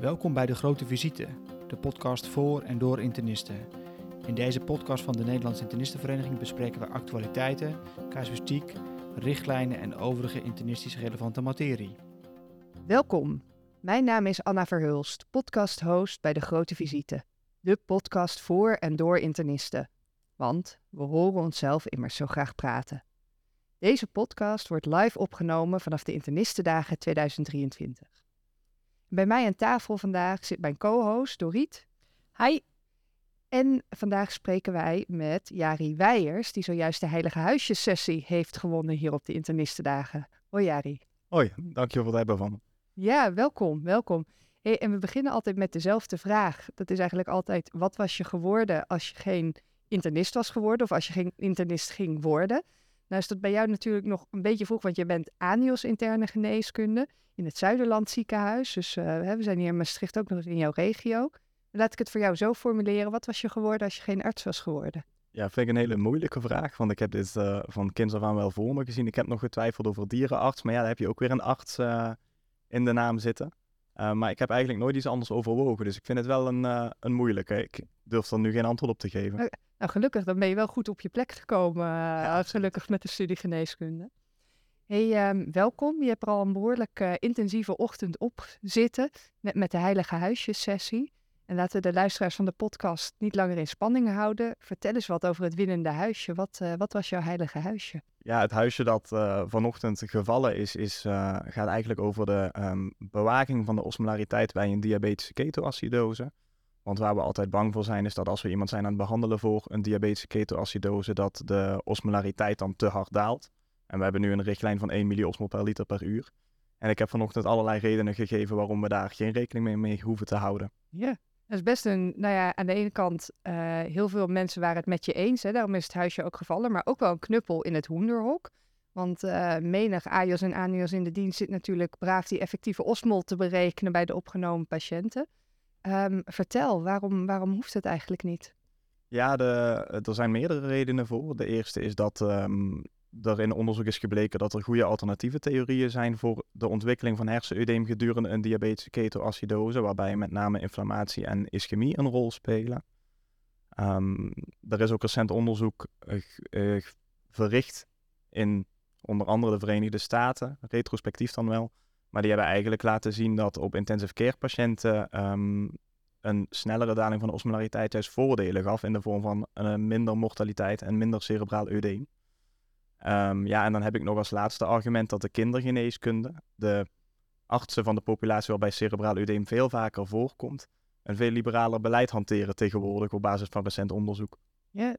Welkom bij De Grote Visite, de podcast voor en door internisten. In deze podcast van de Nederlandse Internistenvereniging bespreken we actualiteiten, casuïstiek, richtlijnen en overige internistisch relevante materie. Welkom. Mijn naam is Anna Verhulst, podcast-host bij De Grote Visite. De podcast voor en door internisten. Want we horen onszelf immers zo graag praten. Deze podcast wordt live opgenomen vanaf de Internistendagen 2023. Bij mij aan tafel vandaag zit mijn co-host Doriet. Hi. En vandaag spreken wij met Jari Weijers, die zojuist de Heilige Huisjes-sessie heeft gewonnen hier op de Internistendagen. Hoi Jari. Hoi, dankjewel voor het hebben van me. Ja, welkom, welkom. Hey, en we beginnen altijd met dezelfde vraag. Dat is eigenlijk altijd, wat was je geworden als je geen internist was geworden of als je geen internist ging worden? Nou is dat bij jou natuurlijk nog een beetje vroeg, want je bent ANIOS interne geneeskunde in het Zuiderland ziekenhuis. Dus uh, we zijn hier in Maastricht ook nog eens in jouw regio. Laat ik het voor jou zo formuleren. Wat was je geworden als je geen arts was geworden? Ja, vind ik een hele moeilijke vraag, want ik heb dit uh, van kinds af aan wel voor me gezien. Ik heb nog getwijfeld over dierenarts, maar ja, daar heb je ook weer een arts uh, in de naam zitten. maar ik heb eigenlijk nooit iets anders overwogen, dus ik vind het wel een, een moeilijke. Ik durf er nu geen antwoord op te geven. Nou, gelukkig, dan ben je wel goed op je plek gekomen, ja. gelukkig met de studie geneeskunde. Hey, um, welkom. Je hebt er al een behoorlijk uh, intensieve ochtend op zitten met, met de Heilige Huisjes-sessie. En laten we de luisteraars van de podcast niet langer in spanning houden. Vertel eens wat over het winnende huisje. Wat, uh, wat was jouw heilige huisje? Ja, het huisje dat uh, vanochtend gevallen is, is gaat eigenlijk over de um, bewaking van de osmolariteit bij een diabetische ketoacidose. Want waar we altijd bang voor zijn, is dat als we iemand zijn aan het behandelen voor een diabetische ketoacidose, dat de osmolariteit dan te hard daalt. En we hebben nu een richtlijn van 1 milliosmol per liter per uur. En ik heb vanochtend allerlei redenen gegeven waarom we daar geen rekening mee, mee hoeven te houden. Ja, dat is best een, nou ja, aan de ene kant, uh, heel veel mensen waren het met je eens. Hè, daarom is het huisje ook gevallen. Maar ook wel een knuppel in het hoenderhok. Want uh, menig AIOS en ANIOS in de dienst zit natuurlijk braaf die effectieve osmol te berekenen bij de opgenomen patiënten. Um, vertel, waarom, waarom hoeft het eigenlijk niet? Ja, de, er zijn meerdere redenen voor. De eerste is dat um, er in onderzoek is gebleken dat er goede alternatieve theorieën zijn voor de ontwikkeling van hersenudeem gedurende een diabetische ketoacidose, waarbij met name inflammatie en ischemie een rol spelen. Um, er is ook recent onderzoek uh, uh, verricht in onder andere de Verenigde Staten, retrospectief dan wel, maar die hebben eigenlijk laten zien dat op intensive care patiënten um, een snellere daling van de osmolariteit juist voordelen gaf in de vorm van uh, minder mortaliteit en minder cerebraal eudeem. Ja, en dan heb ik nog als laatste argument dat de kindergeneeskunde, de artsen van de populatie waarbij cerebraal eudeem veel vaker voorkomt, een veel liberaler beleid hanteren tegenwoordig op basis van recent onderzoek. Ja,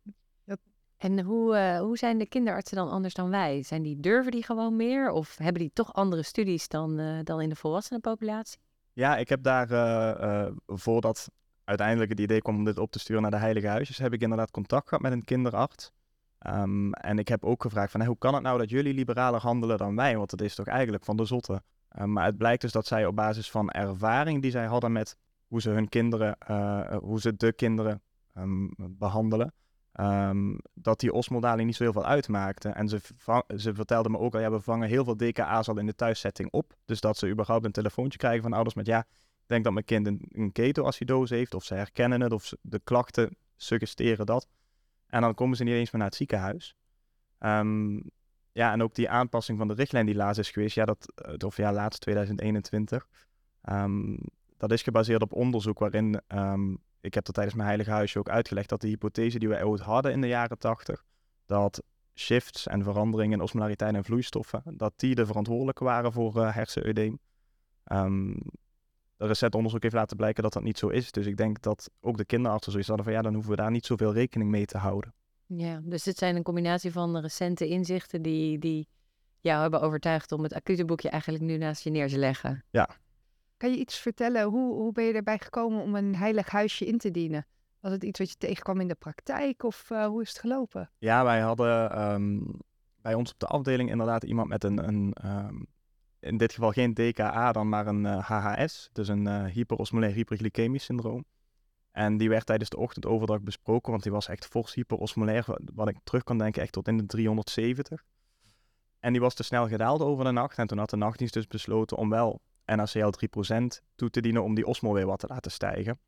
en hoe, uh, hoe zijn de kinderartsen dan anders dan wij? Zijn die, durven die gewoon meer of hebben die toch andere studies dan, uh, dan in de volwassenenpopulatie? Ja, ik heb daar uh, voordat uiteindelijk het idee kwam om dit op te sturen naar de Heilige Huisjes, heb ik inderdaad contact gehad met een kinderarts. Um, en ik heb ook gevraagd van, hoe kan het nou dat jullie liberaler handelen dan wij? Want het is toch eigenlijk van de zotte. Um, maar het blijkt dus dat zij op basis van ervaring die zij hadden met hoe ze hun kinderen, hoe ze de kinderen um, behandelen, dat die osmodaling niet zo heel veel uitmaakte. En ze, ze vertelde me ook al, ja, we vangen heel veel DKA's al in de thuissetting op. Dus dat ze überhaupt een telefoontje krijgen van ouders met, ja, ik denk dat mijn kind een, een ketoacidose heeft, of ze herkennen het, of de klachten suggesteren dat. En dan komen ze niet eens meer naar het ziekenhuis. Um, ja, en ook die aanpassing van de richtlijn die laatst is geweest, ja, dat, of ja, laatst 2021. Um, dat is gebaseerd op onderzoek waarin, ik heb dat tijdens mijn heilige huisje ook uitgelegd, dat de hypothese die we ooit hadden in de jaren 80, dat shifts en veranderingen in osmolariteit en vloeistoffen, dat die de verantwoordelijke waren voor uh, hersenudeem. Um, recent onderzoek heeft laten blijken dat dat niet zo is. Dus ik denk dat ook de kinderartsen zoiets hadden van ja, dan hoeven we daar niet zoveel rekening mee te houden. Ja, dus het zijn een combinatie van recente inzichten die, die jou hebben overtuigd om het acute boekje eigenlijk nu naast je neer te leggen. Ja. Kan je iets vertellen? Hoe, hoe ben je erbij gekomen om een heilig huisje in te dienen? Was het iets wat je tegenkwam in de praktijk of uh, hoe is het gelopen? Ja, wij hadden um, bij ons op de afdeling inderdaad iemand met een, een um, in dit geval geen DKA dan, maar een HHS, dus een uh, hyperosmolair hyperglycemisch syndroom. En die werd tijdens de ochtendoverdracht besproken, want die was echt fors hyperosmolair, wat ik terug kan denken echt tot in de 370. En die was te snel gedaald over de nacht. En toen had de nachtdienst dus besloten om wel NaCl 3% toe te dienen om die osmol weer wat te laten stijgen.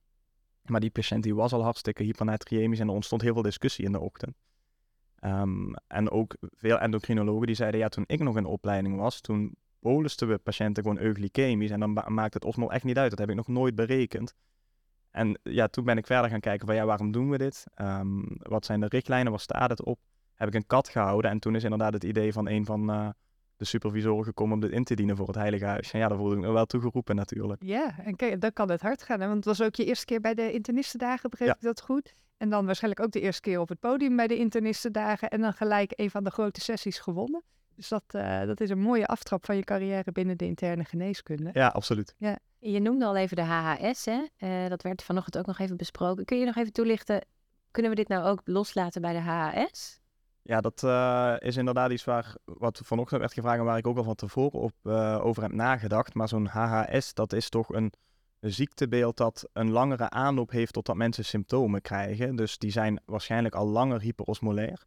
Maar die patiënt die was al hartstikke hypernatriëmisch en er ontstond heel veel discussie in de ochtend. Ehm, en ook veel endocrinologen die zeiden, ja, toen ik nog in opleiding was, toen bolusten we patiënten gewoon euglycemisch en dan maakt het osmol echt niet uit. Dat heb ik nog nooit berekend. En ja, toen ben ik verder gaan kijken van, ja, waarom doen we dit? Ehm, wat zijn de richtlijnen? Waar staat het op? Heb ik een kat gehouden en toen is inderdaad het idee van een van uh, de supervisoren gekomen om dit in te dienen voor het Heilige Huis. En ja, daar voelde ik me wel toegeroepen natuurlijk. Ja, en kijk, dan kan het hard gaan. Hè? Want het was ook je eerste keer bij de internistendagen, begreep ik dat goed? En dan waarschijnlijk ook de eerste keer op het podium bij de internistendagen. En dan gelijk een van de grote sessies gewonnen. Dus dat, uh, dat is een mooie aftrap van je carrière binnen de interne geneeskunde. Ja, absoluut. Ja. Je noemde al even de HHS, hè? Uh, dat werd vanochtend ook nog even besproken. Kun je nog even toelichten, kunnen we dit nou ook loslaten bij de HHS? Ja, dat uh, is inderdaad iets waar, wat vanochtend werd gevraagd en waar ik ook al van tevoren op, over heb nagedacht. Maar zo'n HHS, dat is toch een ziektebeeld dat een langere aanloop heeft totdat mensen symptomen krijgen. Dus die zijn waarschijnlijk al langer hyperosmolair.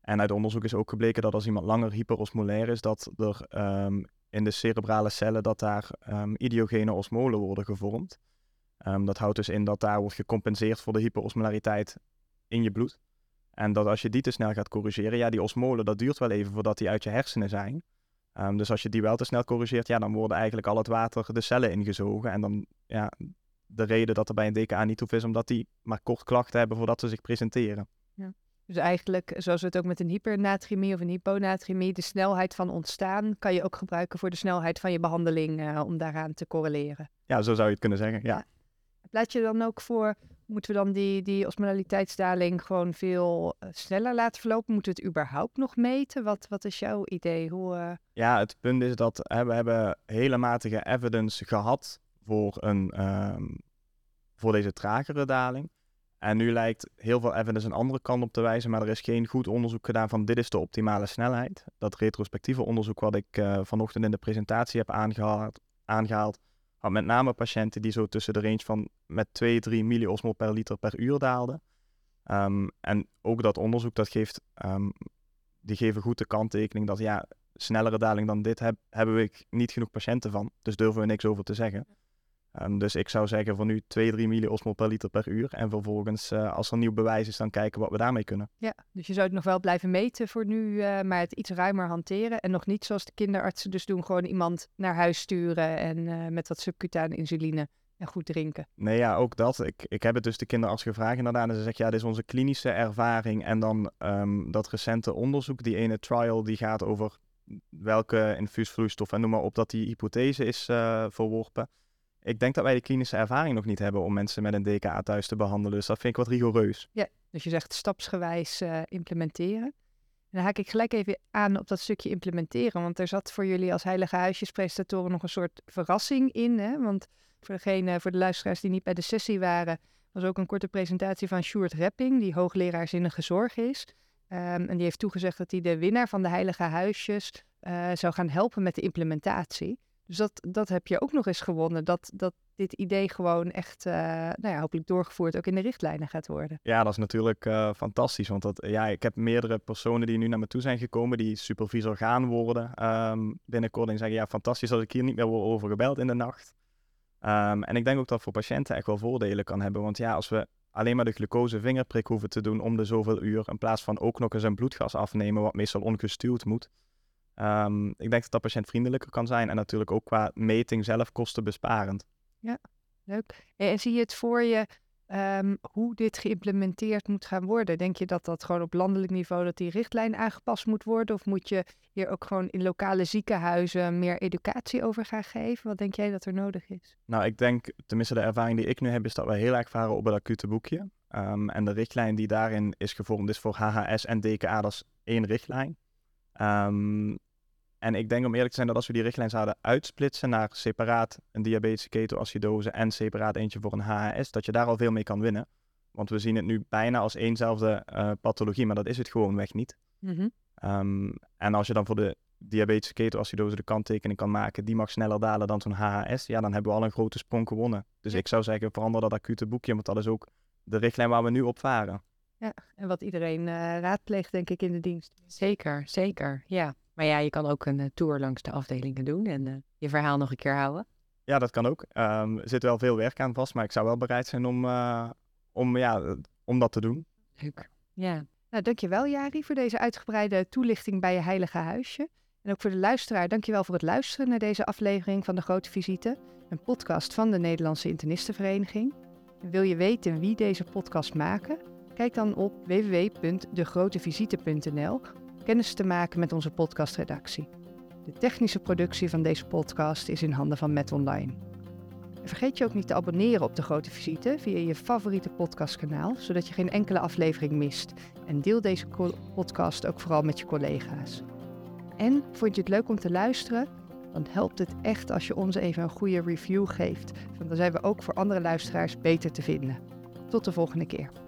En uit onderzoek is ook gebleken dat als iemand langer hyperosmolair is, dat er um, in de cerebrale cellen dat daar um, idiogene osmolen worden gevormd. Um, dat houdt dus in dat daar wordt gecompenseerd voor de hyperosmolariteit in je bloed. En dat als je die te snel gaat corrigeren, ja, die osmolen, dat duurt wel even voordat die uit je hersenen zijn. Um, dus als je die wel te snel corrigeert, ja, dan worden eigenlijk al het water de cellen ingezogen. En dan, ja, de reden dat er bij een DKA niet hoeft is omdat die maar kort klachten hebben voordat ze zich presenteren. Ja. Dus eigenlijk, zoals we het ook met een hypernatriëmie of een hyponatriëmie, de snelheid van ontstaan kan je ook gebruiken voor de snelheid van je behandeling uh, om daaraan te correleren. Ja, zo zou je het kunnen zeggen, ja. ja. Pleit je dan ook voor Moeten we dan die, die osmolaliteitsdaling gewoon veel uh, sneller laten verlopen? Moeten we het überhaupt nog meten? Wat, wat is jouw idee? Hoe, uh... Ja, het punt is dat hè, we hebben hele matige evidence gehad voor, een, um, voor deze tragere daling. En nu lijkt heel veel evidence een andere kant op te wijzen, maar er is geen goed onderzoek gedaan van dit is de optimale snelheid. Dat retrospectieve onderzoek wat ik uh, vanochtend in de presentatie heb aangehaald, aangehaald met name patiënten die zo tussen de range van met 2, 3 milliosmol per liter per uur daalden. Um, en ook dat onderzoek, dat geeft, um, die geven goed de kanttekening dat ja, snellere daling dan dit heb, hebben we niet genoeg patiënten van. Dus durven we niks over te zeggen. Um, dus ik zou zeggen voor nu 2, 3 milliosmol per liter per uur. En vervolgens, uh, als er nieuw bewijs is, dan kijken wat we daarmee kunnen. Ja, dus je zou het nog wel blijven meten voor nu, uh, maar het iets ruimer hanteren. En nog niet zoals de kinderartsen dus doen, gewoon iemand naar huis sturen en uh, met wat subcutane insuline en goed drinken. Nee, ja, ook dat. Ik, ik heb het dus de kinderarts gevraagd inderdaad. En ze zegt, ja, dit is onze klinische ervaring. En dan um, dat recente onderzoek, die ene trial, die gaat over welke infuusvloeistof en noem maar op, dat die hypothese is verworpen. Ik denk dat wij de klinische ervaring nog niet hebben om mensen met een DKA thuis te behandelen. Dus dat vind ik wat rigoureus. Ja, dus je zegt stapsgewijs uh, implementeren. En dan haak ik gelijk even aan op dat stukje implementeren. Want er zat voor jullie als Heilige Huisjespresentatoren nog een soort verrassing in. Hè? Want voor, degene, voor de luisteraars die niet bij de sessie waren, was ook een korte presentatie van Sjoerd Repping, die hoogleraar zinnige zorg is. Um, en die heeft toegezegd dat hij de winnaar van de Heilige Huisjes uh, zou gaan helpen met de implementatie. Dus dat, dat heb je ook nog eens gewonnen. Dat, dat dit idee gewoon echt, uh, nou ja, hopelijk doorgevoerd ook in de richtlijnen gaat worden. Ja, dat is natuurlijk uh, fantastisch. Want dat, ja, ik heb meerdere personen die nu naar me toe zijn gekomen, die supervisor gaan worden um, binnenkort. En zeggen, ja, fantastisch dat ik hier niet meer word over gebeld in de nacht. Um, en ik denk ook dat voor patiënten echt wel voordelen kan hebben. Want ja, als we alleen maar de glucose vingerprik hoeven te doen om de zoveel uur, in plaats van ook nog eens een bloedgas afnemen, wat meestal ongestuurd moet, Um, ik denk dat dat patiëntvriendelijker kan zijn en natuurlijk ook qua meting zelf kostenbesparend. Ja, leuk. En zie je het voor je um, hoe dit geïmplementeerd moet gaan worden? Denk je dat dat gewoon op landelijk niveau, dat die richtlijn aangepast moet worden? Of moet je hier ook gewoon in lokale ziekenhuizen meer educatie over gaan geven? Wat denk jij dat er nodig is? Nou, ik denk, tenminste de ervaring die ik nu heb, is dat we heel erg varen op het acute boekje. Um, en de richtlijn die daarin is gevormd is voor HHS en DKA, dat is één richtlijn. Um, en ik denk om eerlijk te zijn dat als we die richtlijn zouden uitsplitsen naar separaat een diabetische ketoacidose en separaat eentje voor een HHS, dat je daar al veel mee kan winnen. Want we zien het nu bijna als éénzelfde uh, pathologie, maar dat is het gewoonweg niet. Mm -hmm. um, en als je dan voor de diabetische ketoacidose de kanttekening kan maken, die mag sneller dalen dan zo'n HHS, ja, dan hebben we al een grote sprong gewonnen. Dus ja. ik zou zeggen, verander dat acute boekje, want dat is ook de richtlijn waar we nu op varen. Ja, en wat iedereen uh, raadpleegt, denk ik, in de dienst. Zeker, zeker, ja. Maar ja, je kan ook een uh, tour langs de afdelingen doen en uh, je verhaal nog een keer houden. Ja, dat kan ook. Ehm, er zit wel veel werk aan vast, maar ik zou wel bereid zijn om, eh, om, ja, om dat te doen. Leuk. Ja. Nou, dankjewel Jari voor deze uitgebreide toelichting bij je heilige huisje. En ook voor de luisteraar, dankjewel voor het luisteren naar deze aflevering van De Grote Visite, een podcast van de Nederlandse Internistenvereniging. En wil je weten wie deze podcast maken? Kijk dan op www.degrotevisite.nl kennis te maken met onze podcastredactie. De technische productie van deze podcast is in handen van Met Online. Vergeet je ook niet te abonneren op De Grote Visite via je favoriete podcastkanaal, zodat je geen enkele aflevering mist. En deel deze podcast ook vooral met je collega's. En vond je het leuk om te luisteren? Dan helpt het echt als je ons even een goede review geeft. Want dan zijn we ook voor andere luisteraars beter te vinden. Tot de volgende keer.